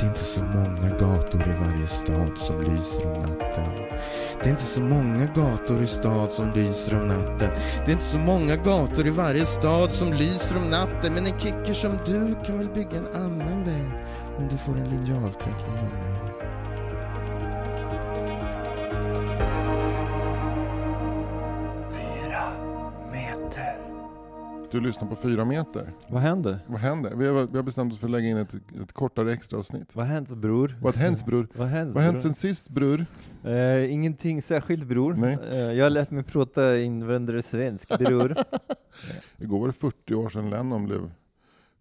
Det är inte så många gator i varje stad som lyser om natten. Det är inte så många gator i stad som lyser om natten. Det är inte så många gator i varje stad som lyser om natten. Men en kicker som du kan väl bygga en annan väg om du får en linjalteckning av mig. Du lyssnar på fyra meter. Vad händer? Vad händer? Vi har, vi har bestämt oss för att lägga in ett, ett kortare extra avsnitt. Vad händer bror? Vad hänt bror? Vad händer Vad hänt sen sist bror? Eh, ingenting särskilt bror. Nej. Eh, jag har lärt mig prata invandrare svensk bror. Igår var det 40 år sedan Lennon blev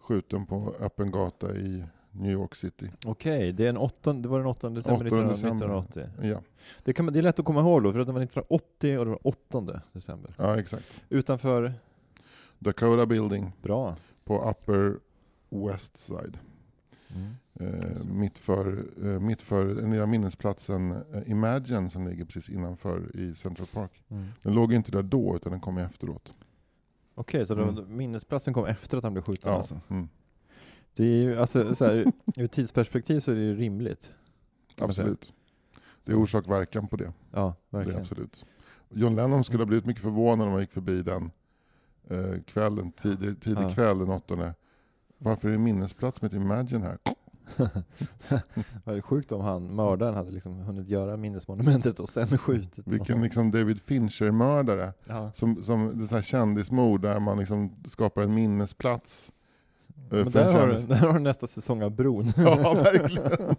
skjuten på öppen gata i New York City. Okej, det, är en åttonde- det var den 8 december 8 december. 1980. Ja, Det, kan, det är lätt att komma ihåg då, för att det var 1980 och det var 8 december. ja exakt. Utanför, Dakota Building bra. på Upper West Side. Mm. Eh, mitt för, eh, mitt för den lilla minnesplatsen eh, Imagine som ligger precis innanför i Central Park. Mm. Den låg inte där då utan den kom ju efteråt. Okej, så då, Mm. minnesplatsen kom efter att han blev skjuten Ja. alltså? Mm. Det är ju, alltså, så här, ur tidsperspektiv så är det ju rimligt. Absolut. Det är orsak verkan på det. Ja, det är verkligen. absolut. John Lennon skulle ha blivit mycket förvånad om han gick förbi den eh, kvällen, tidig, tidig Ja. kväll den åttonde. Varför är det minnesplats med ett Imagine här? det är sjukt om han, mördaren, hade liksom hunnit göra minnesmonumentet och sen skjutit Vilken liksom David Fincher-mördare. Ja. Som, som det så här kändismord där man liksom skapar en minnesplats. Eh, Men där har, du, där har du nästa säsong av Bron. Ja, verkligen.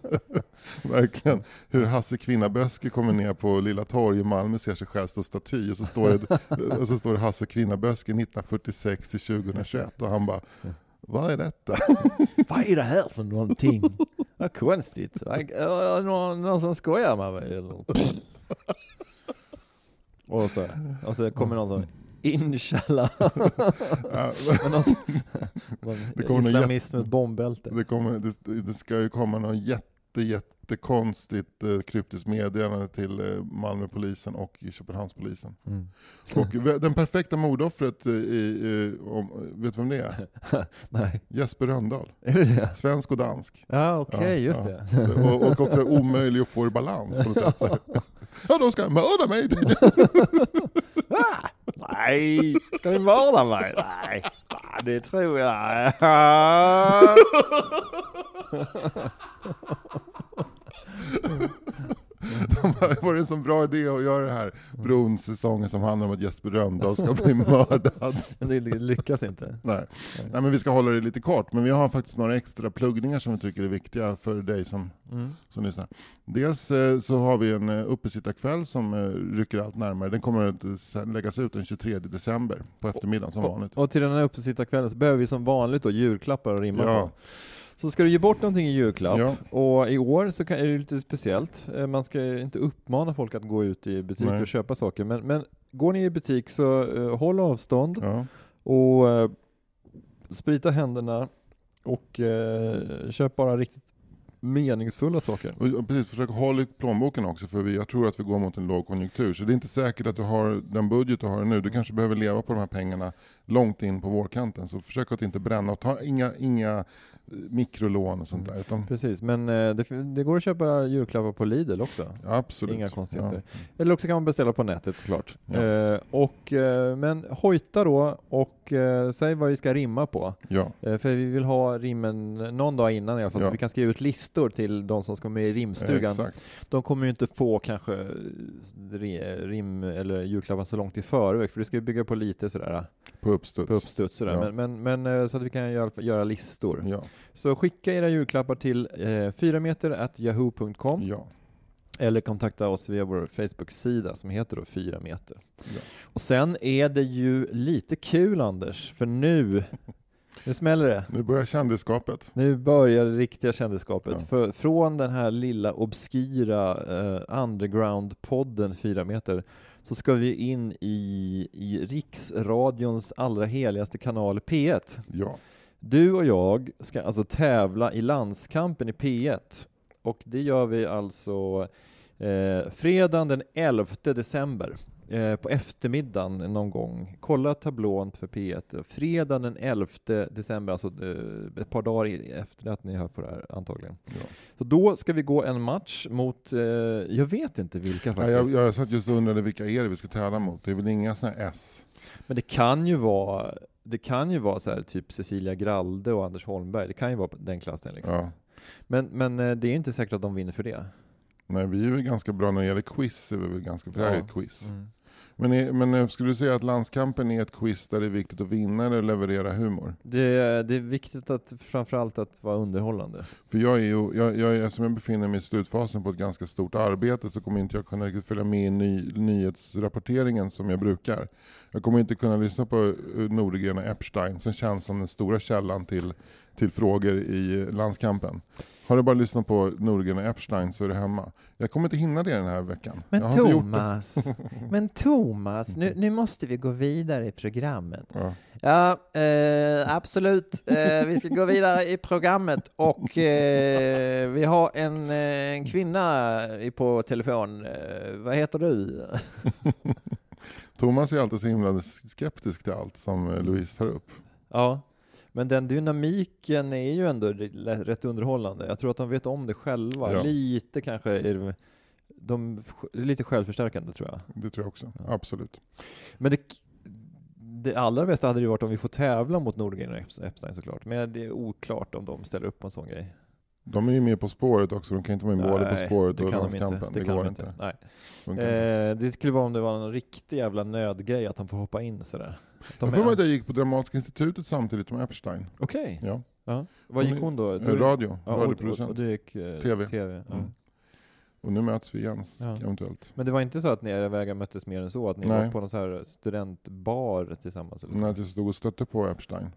verkligen. Hur Hasse Kvinnaböske kommer ner på Lilla Torg i Malmö ser sig själv stå staty och så står det, så står det Hasse Kvinnaböske 1946 till 2021 och han bara vad är detta? Vad är det här för någonting? Vad konstigt. Någon, någon som skojar med mig eller? Och så, och så kommer någon som Inshallah. Det kommer någon Islamist med bombbälte. det, kommer, det, det ska ju komma någon jätte, jättekonstigt eh, kryptiskt meddelande till eh, Malmöpolisen och Köpenhamnspolisen. Mm. Och den perfekta mordoffret, i, eh, om, vet du vem det är? Nej, Jesper Rönndahl. är det det? Svensk och dansk. Ja okej, Ja, just ja. det. Och, och också omöjlig att få i balans på något sätt. Ja, de ska mörda mig! Nej, ska ni mörda mig? Nej, det tror jag. De har varit en så bra idé att göra det här bronsäsongen som handlar om att Jesper Rönndahl ska bli mördad. Det lyckas inte. Nej. Nej, men vi ska hålla det lite kort, men vi har faktiskt några extra pluggningar som vi tycker är viktiga för dig som, Mm. som lyssnar. Dels eh, så har vi en eh, uppesittarkväll som eh, rycker allt närmare. Den kommer att läggas ut den 23 december på eftermiddagen som vanligt. Och till den här uppesittarkvällen så behöver vi som vanligt då julklappar att rimma Ja. på. Så ska du ge bort någonting i julklapp, Ja. och i år så kan, är det lite speciellt. Eh, Man ska inte uppmana folk att gå ut i butik Nej. och köpa saker, men, men går ni i butik så eh, håll avstånd Ja. och eh, sprita händerna och eh, köp bara riktigt meningsfulla saker. Och precis, försök hålla i plånboken också, för vi, jag tror att vi går mot en lågkonjunktur. Så det är inte säkert att du har den budget du har nu. Du kanske behöver leva på de här pengarna långt in på vårkanten. Så försök att inte bränna och ta inga, inga mikrolån och sånt där. Utan, Precis, men eh, det, det går att köpa julklappar på Lidl också. absolut. Inga konstigheter. Ja. Eller också kan man beställa på nätet såklart. Ja. Eh, och, eh, men hojta då och eh, säg vad vi ska rimma på. Ja. Eh, för vi vill ha rimmen någon dag innan i alla fall, Ja. så vi kan skriva ut listor till de som ska med i rimstugan. Exakt. De kommer ju inte få kanske ri- rim eller julklappar så långt i förväg, för det ska ju bygga på lite sådär På uppstuds. på uppstuds sådär. Ja. Men, men, men eh, så att vi kan göra, göra listor. Ja. Så skicka era julklappar till eh, 4 meter at yahoo.com ja. eller kontakta oss via vår Facebook-sida som heter då 4 meter. Och sen är det ju lite kul Anders, för nu, nu smäller det. Nu börjar kändisskapet. Nu börjar det riktiga kändisskapet. Ja. För, från den här lilla obskyra eh, underground-podden 4 meter så ska vi in i, i Riksradions allra heligaste kanal P1. Ja. Du och jag ska alltså tävla i landskampen i P1 och det gör vi alltså eh, fredagen den 11 december eh, på eftermiddagen någon gång. Kolla tablån för P1. Fredagen den 11 december, alltså eh, ett par dagar efter att ni hör på det här antagligen. Ja. Så då ska vi gå en match mot, eh, jag vet inte vilka faktiskt. jag, jag satt just och undrade vilka är det vi ska tävla mot. Det är väl inga sådana S? Men det kan ju vara, det kan ju vara så här typ Cecilia Gralde och Anders Holmberg. Det kan ju vara den klassen liksom. Ja. Men, men det är inte säkert att de vinner för det. Nej, vi är väl ganska bra när det gäller quiz. Är vi väl ganska, för det här är Ja. ett quiz. Mm. Men, men eh, skulle du säga att landskampen är ett quiz där det är viktigt att vinna eller leverera humor? Det, det är viktigt att framförallt att vara underhållande. För jag är ju, jag, jag, eftersom jag befinner mig i slutfasen på ett ganska stort arbete så kommer inte jag kunna riktigt följa med i ny, nyhetsrapporteringen som jag brukar. Jag kommer inte kunna lyssna på eh, Nordegren och Epstein som känns som den stora källan till, till frågor i landskampen. Har du bara lyssnat på Nordegren och Epstein så är du hemma. Jag kommer inte hinna det den här veckan. det. Thomas, men Thomas, nu, nu måste vi gå vidare i programmet. Ja. Ja, eh, absolut. Eh, vi ska gå vidare i programmet och eh, vi har en, eh, en kvinna på telefon. Eh, vad heter du? Thomas är alltid så himla skeptisk till allt som eh, Louise tar upp. Ja, men den dynamiken är ju ändå rätt underhållande. Jag tror att de vet om det själva. Ja. Lite kanske är de, lite självförstärkande tror jag. Det tror jag också. Ja. Absolut. Men det, det allra bästa hade ju varit om vi får tävla mot Nordgren och Ep- Epstein såklart. Men det är oklart om de ställer upp på en sån grej. De är ju med På spåret också. De kan inte vara med både På Nej, spåret och inte. Landskampen. Det, Det, går de inte. Nej. Inte. Eh, det skulle vara om det var en riktig jävla nödgrej att de får hoppa in sådär. Att de Jag får mig att jag gick på Dramatiska institutet samtidigt som Epstein. Okej, Ja. ja. vad gick hon då? Eh, då Radio, ja, och, radioproducent. och du gick eh, TV. TV ja. Mm. Och nu möts vi igen, Ja. eventuellt. Men det var inte så att ni era vägar möttes mer än så? Att ni Nej. var på någon så här studentbar tillsammans? Eller så? När jag stod och stötte på Epstein.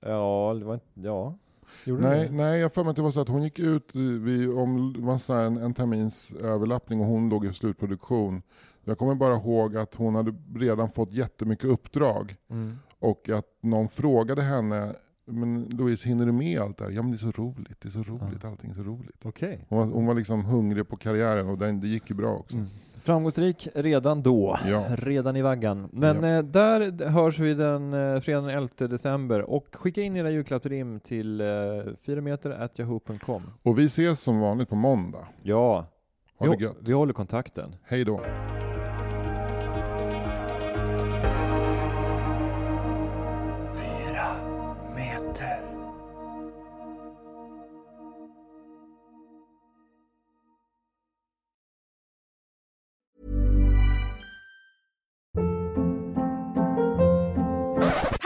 Ja, det var inte, ja. Gjorde Nej, nej, jag för mig att det var så att hon gick ut i- vid, om, det var en, en termins överlappning och hon låg i slutproduktion. Jag kommer bara ihåg att hon hade redan fått jättemycket uppdrag Mm. och att någon frågade henne men Louise, hinner du med allt det här? Ja men det är så roligt, det är så roligt, allting är så roligt. Okej. Hon var, hon var liksom hungrig på karriären och den, det gick ju bra också. Mm. Framgångsrik redan då, Ja. redan i vaggan. Men Ja. eh, där hörs vi den eh, fredagen den 11 december och skicka in era julklappsrim till eh, 4 meter at yahoo.com. Och vi ses som vanligt på måndag. Ja, Ha det vi, gött. vi håller kontakten. Hej då.